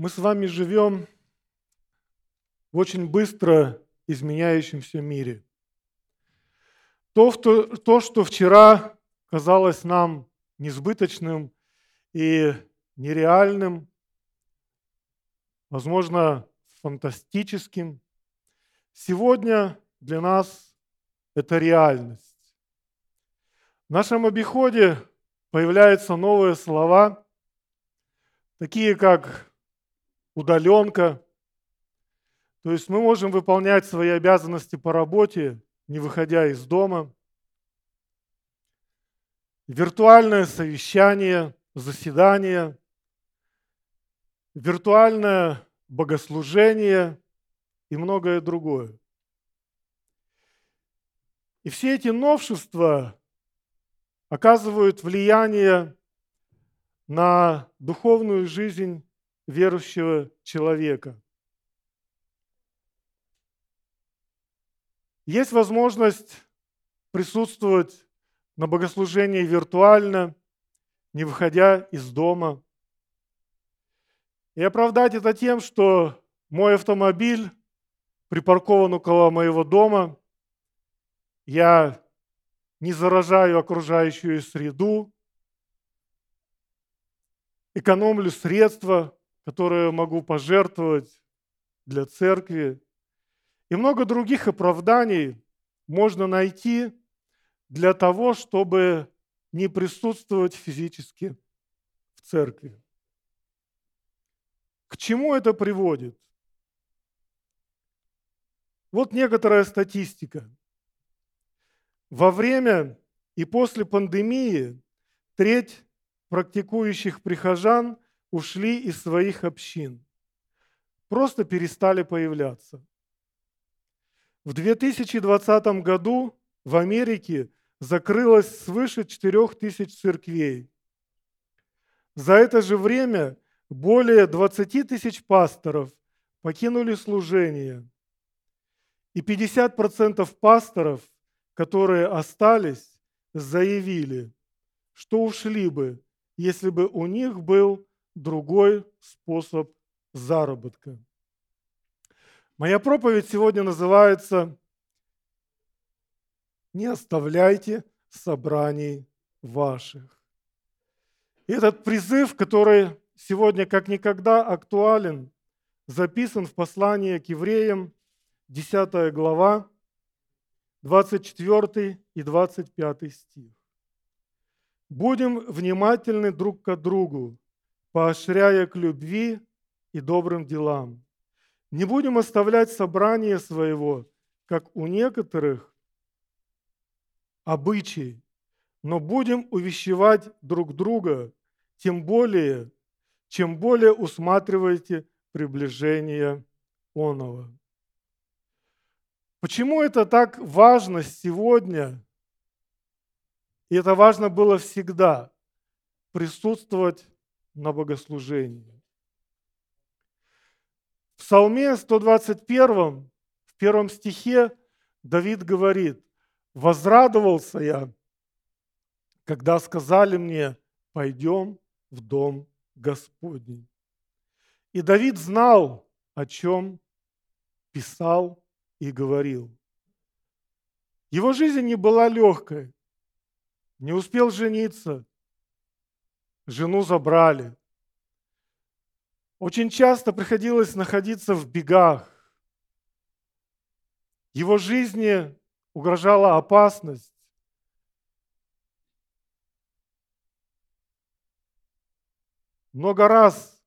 Мы с вами живем в очень быстро изменяющемся мире. То, то, что вчера казалось нам несбыточным и нереальным, возможно, фантастическим, сегодня для нас это реальность. В нашем обиходе появляются новые слова, такие как удаленка. То есть мы можем выполнять свои обязанности по работе, не выходя из дома. Виртуальное совещание, заседание, виртуальное богослужение и многое другое. И все эти новшества оказывают влияние на духовную жизнь верующего человека. Есть возможность присутствовать на богослужении виртуально, не выходя из дома. И оправдать это тем, что мой автомобиль припаркован около моего дома, я не заражаю окружающую среду, экономлю средства, которые могу пожертвовать для церкви. И много других оправданий можно найти для того, чтобы не присутствовать физически в церкви. К чему это приводит? Вот некоторая статистика. Во время и после пандемии треть практикующих прихожан ушли из своих общин. Просто перестали появляться. В 2020 году в Америке закрылось свыше 4000 церквей. За это же время более 20 тысяч пасторов покинули служение. И 50% пасторов которые остались, заявили, что ушли бы, если бы у них был другой способ заработка. Моя проповедь сегодня называется «Не оставляйте собраний ваших». И этот призыв, который сегодня как никогда актуален, записан в послании к евреям, 10 глава, 24 и 25 стих. Будем внимательны друг к другу, поощряя к любви и добрым делам. Не будем оставлять собрание своего, как у некоторых, обычай, но будем увещевать друг друга, тем более, чем более усматриваете приближение оного. Почему это так важно сегодня? И это важно было всегда присутствовать на богослужении. В Псалме 121, в первом стихе, Давид говорит, «Возрадовался я, когда сказали мне, пойдем в дом Господний». И Давид знал, о чем писал и говорил. Его жизнь не была легкой. Не успел жениться. Жену забрали. Очень часто приходилось находиться в бегах. Его жизни угрожала опасность. Много раз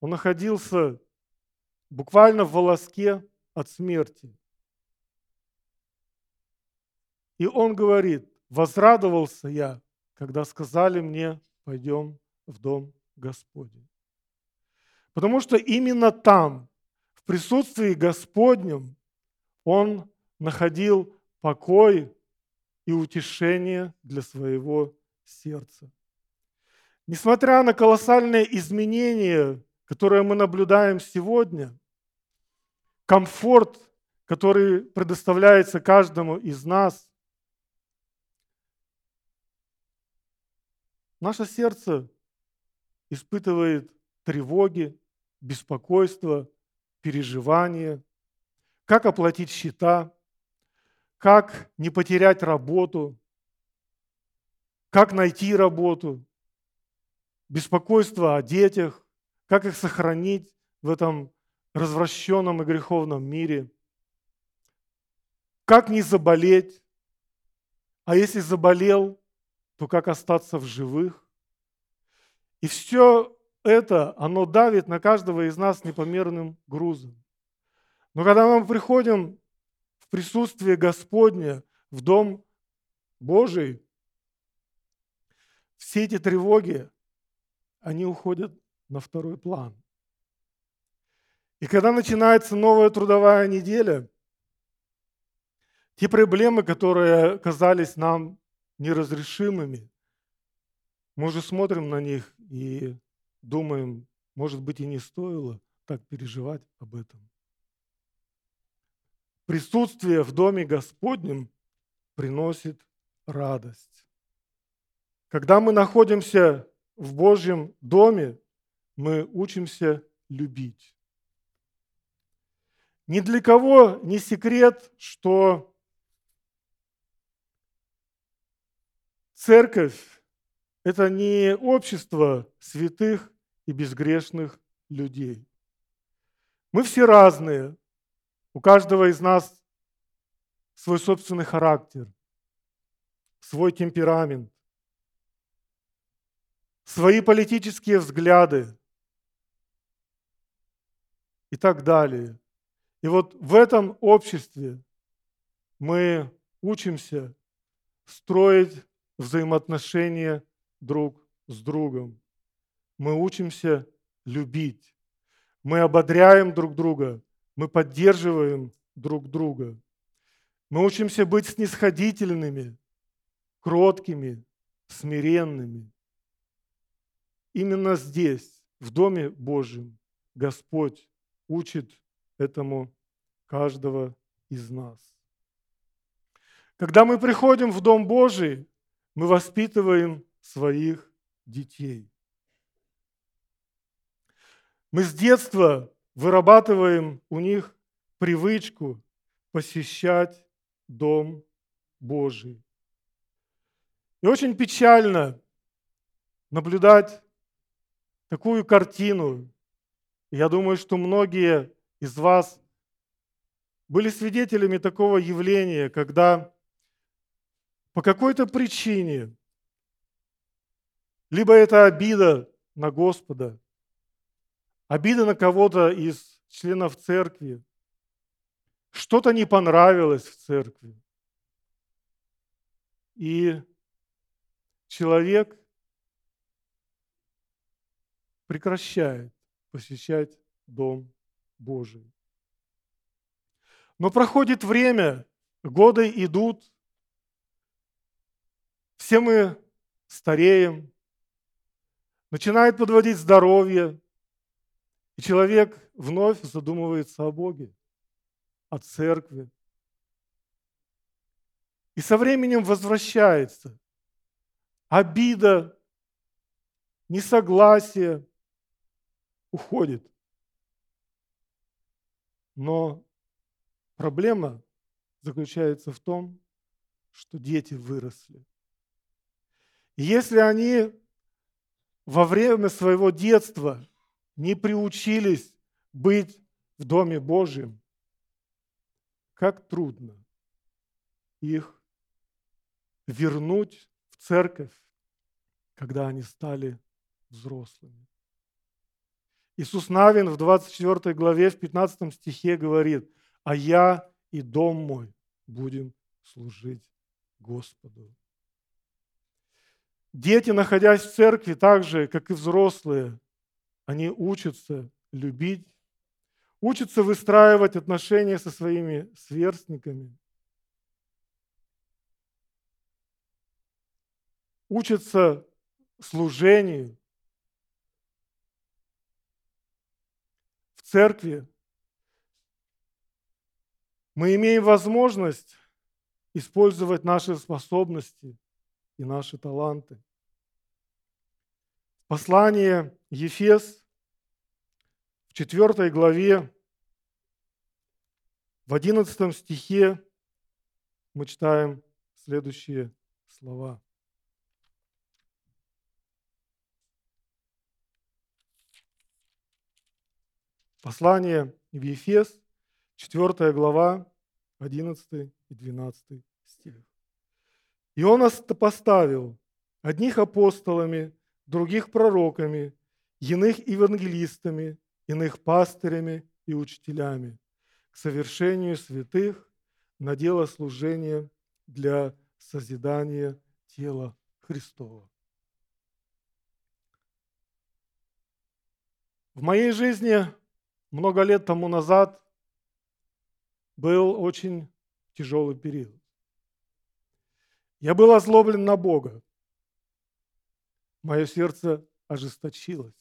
он находился буквально в волоске от смерти. И он говорит, возрадовался я, когда сказали мне, пойдем в дом Господень. Потому что именно там, в присутствии Господнем, он находил покой и утешение для своего сердца. Несмотря на колоссальные изменения, которые мы наблюдаем сегодня – комфорт, который предоставляется каждому из нас. Наше сердце испытывает тревоги, беспокойство, переживания, как оплатить счета, как не потерять работу, как найти работу, беспокойство о детях, как их сохранить в этом развращенном и греховном мире, как не заболеть, а если заболел, то как остаться в живых. И все это, оно давит на каждого из нас непомерным грузом. Но когда мы приходим в присутствие Господне, в Дом Божий, все эти тревоги, они уходят на второй план. И когда начинается новая трудовая неделя, те проблемы, которые казались нам неразрешимыми, мы уже смотрим на них и думаем, может быть, и не стоило так переживать об этом. Присутствие в Доме Господнем приносит радость. Когда мы находимся в Божьем доме, мы учимся любить. Ни для кого не секрет, что церковь – это не общество святых и безгрешных людей. Мы все разные. У каждого из нас свой собственный характер, свой темперамент, свои политические взгляды и так далее. И вот в этом обществе мы учимся строить взаимоотношения друг с другом. Мы учимся любить. Мы ободряем друг друга. Мы поддерживаем друг друга. Мы учимся быть снисходительными, кроткими, смиренными. Именно здесь, в Доме Божьем, Господь учит этому каждого из нас. Когда мы приходим в Дом Божий, мы воспитываем своих детей. Мы с детства вырабатываем у них привычку посещать Дом Божий. И очень печально наблюдать такую картину. Я думаю, что многие из вас были свидетелями такого явления, когда по какой-то причине, либо это обида на Господа, обида на кого-то из членов церкви, что-то не понравилось в церкви. И человек прекращает посещать Дом Божий. Но проходит время, годы идут, все мы стареем, начинает подводить здоровье, и человек вновь задумывается о Боге, о церкви. И со временем возвращается обида, несогласие, уходит. Но проблема заключается в том, что дети выросли. Если они во время своего детства не приучились быть в Доме Божьем, как трудно их вернуть в церковь, когда они стали взрослыми. Иисус Навин в 24 главе, в 15 стихе говорит, «А я и дом мой будем служить Господу». Дети, находясь в церкви, так же, как и взрослые, они учатся любить, учатся выстраивать отношения со своими сверстниками, учатся служению, церкви мы имеем возможность использовать наши способности и наши таланты. Послание Ефес в 4 главе, в 11 стихе мы читаем следующие слова. Послание в Ефес, 4 глава, 11 и 12 стих. И он поставил одних апостолами, других пророками, иных евангелистами, иных пастырями и учителями к совершению святых на дело служения для созидания тела Христова. В моей жизни много лет тому назад был очень тяжелый период. Я был озлоблен на Бога. Мое сердце ожесточилось.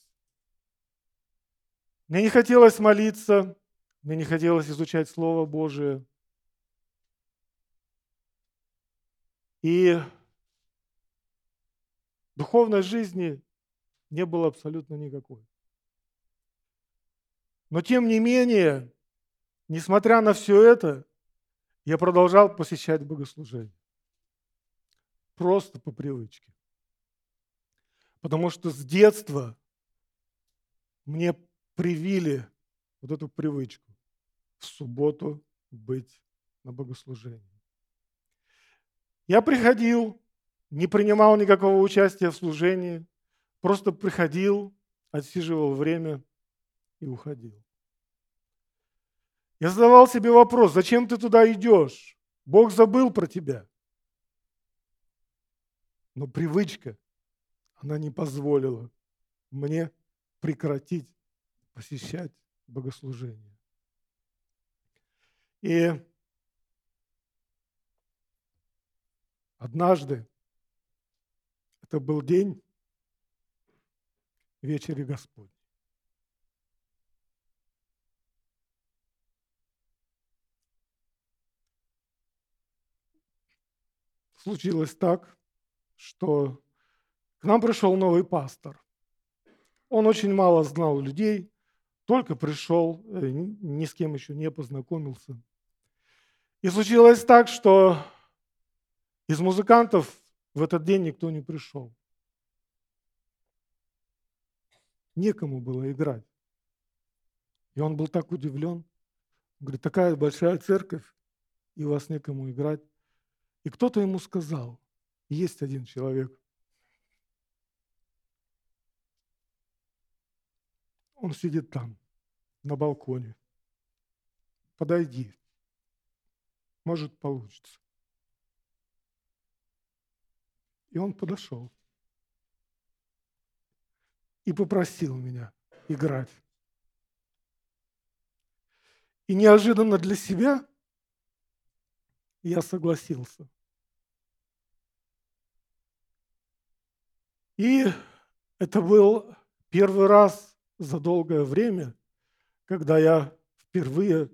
Мне не хотелось молиться, мне не хотелось изучать Слово Божие. И духовной жизни не было абсолютно никакой. Но тем не менее, несмотря на все это, я продолжал посещать богослужение. Просто по привычке. Потому что с детства мне привили вот эту привычку в субботу быть на богослужении. Я приходил, не принимал никакого участия в служении, просто приходил, отсиживал время и уходил. Я задавал себе вопрос, зачем ты туда идешь? Бог забыл про тебя. Но привычка, она не позволила мне прекратить посещать богослужение. И однажды, это был день вечери Господней. Случилось так, что к нам пришел новый пастор. Он очень мало знал людей, только пришел, э, ни с кем еще не познакомился. И случилось так, что из музыкантов в этот день никто не пришел. Некому было играть. И он был так удивлен. Говорит, такая большая церковь, и у вас некому играть. И кто-то ему сказал, есть один человек. Он сидит там, на балконе. Подойди. Может, получится. И он подошел и попросил меня играть. И неожиданно для себя я согласился. И это был первый раз за долгое время, когда я впервые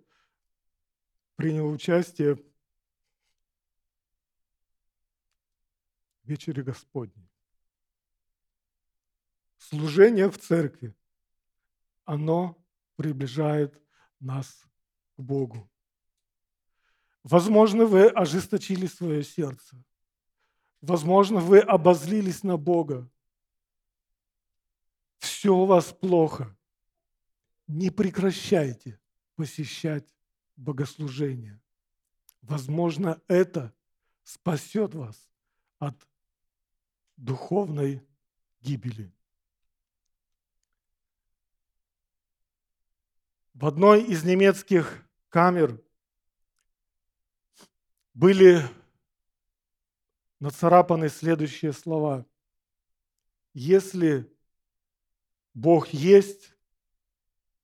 принял участие в вечере Господней. Служение в церкви, оно приближает нас к Богу. Возможно, вы ожесточили свое сердце. Возможно, вы обозлились на Бога. Все у вас плохо. Не прекращайте посещать богослужение. Возможно, это спасет вас от духовной гибели. В одной из немецких камер были нацарапаны следующие слова. Если Бог есть,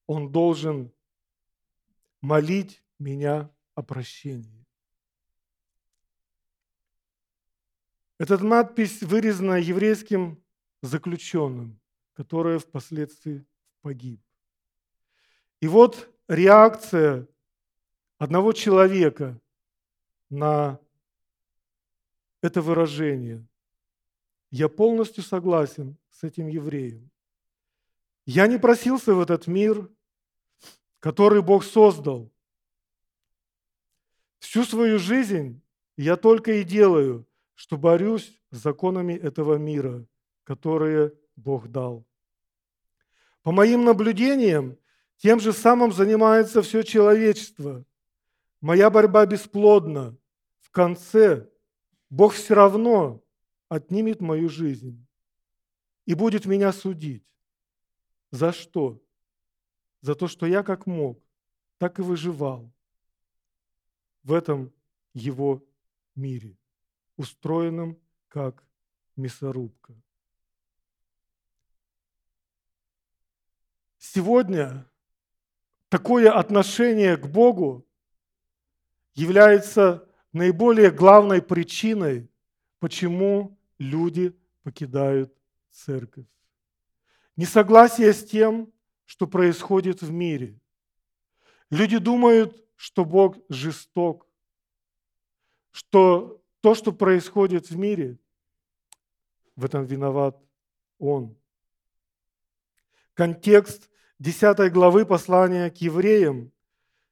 Он должен молить меня о прощении. Эта надпись вырезана еврейским заключенным, который впоследствии погиб. И вот реакция одного человека на это выражение. Я полностью согласен с этим евреем. Я не просился в этот мир, который Бог создал. Всю свою жизнь я только и делаю, что борюсь с законами этого мира, которые Бог дал. По моим наблюдениям, тем же самым занимается все человечество. Моя борьба бесплодна. В конце Бог все равно отнимет мою жизнь и будет меня судить. За что? За то, что я как мог, так и выживал в этом его мире, устроенном как мясорубка. Сегодня такое отношение к Богу является наиболее главной причиной, почему люди покидают церковь. Несогласие с тем, что происходит в мире. Люди думают, что Бог жесток, что то, что происходит в мире, в этом виноват Он. Контекст 10 главы послания к евреям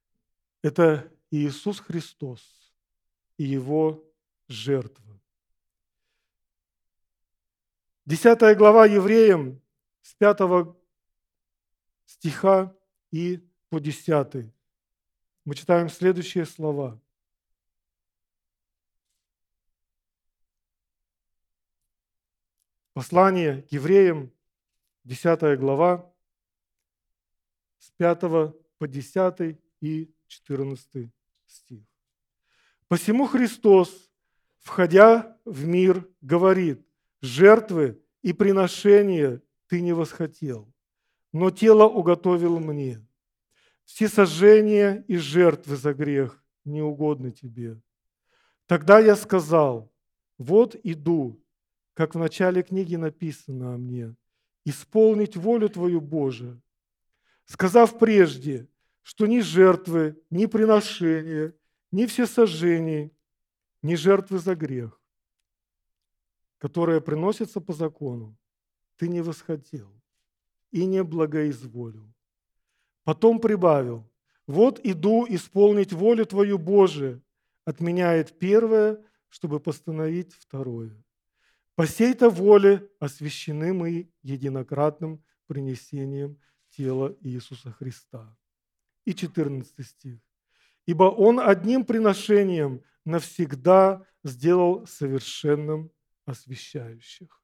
– это Иисус Христос и Его жертва. 10 глава евреям с 5 стиха и по 10 мы читаем следующие слова. Послание к евреям, 10 глава, с 5 по 10 и 14 стих. «Посему Христос, входя в мир, говорит, жертвы и приношения ты не восхотел, но тело уготовил мне. Все сожжения и жертвы за грех не угодны тебе. Тогда я сказал, вот иду, как в начале книги написано о мне, исполнить волю Твою, Боже, сказав прежде, что ни жертвы, ни приношения, ни всесожжений, ни жертвы за грех, которые приносятся по закону, ты не восхотел и не благоизволил. Потом прибавил, вот иду исполнить волю Твою, Боже, отменяет первое, чтобы постановить второе. По сей-то воле освящены мы единократным принесением тела Иисуса Христа. И 14 стих. «Ибо Он одним приношением навсегда сделал совершенным освящающих».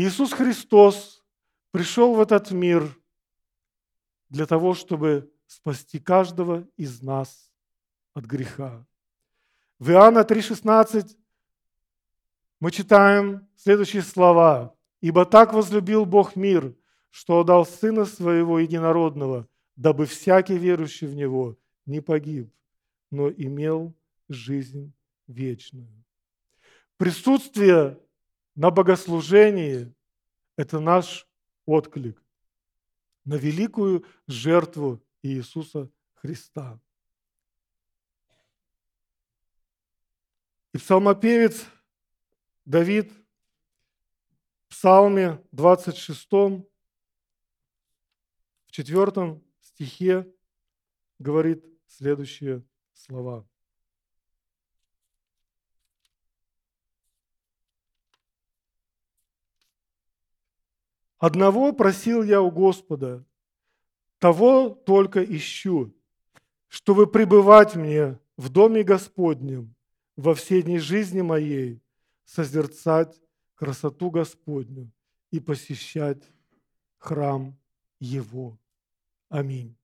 Иисус Христос пришел в этот мир для того, чтобы спасти каждого из нас от греха. В Иоанна 3,16 мы читаем следующие слова. «Ибо так возлюбил Бог мир, что отдал Сына Своего Единородного, дабы всякий верующий в Него не погиб, но имел жизнь вечную». Присутствие на богослужении – это наш отклик на великую жертву Иисуса Христа. И псалмопевец Давид в псалме 26, в четвертом стихе говорит следующие слова. Одного просил я у Господа, того только ищу, чтобы пребывать мне в доме Господнем во все дни жизни моей, созерцать красоту Господню и посещать храм Его. Аминь.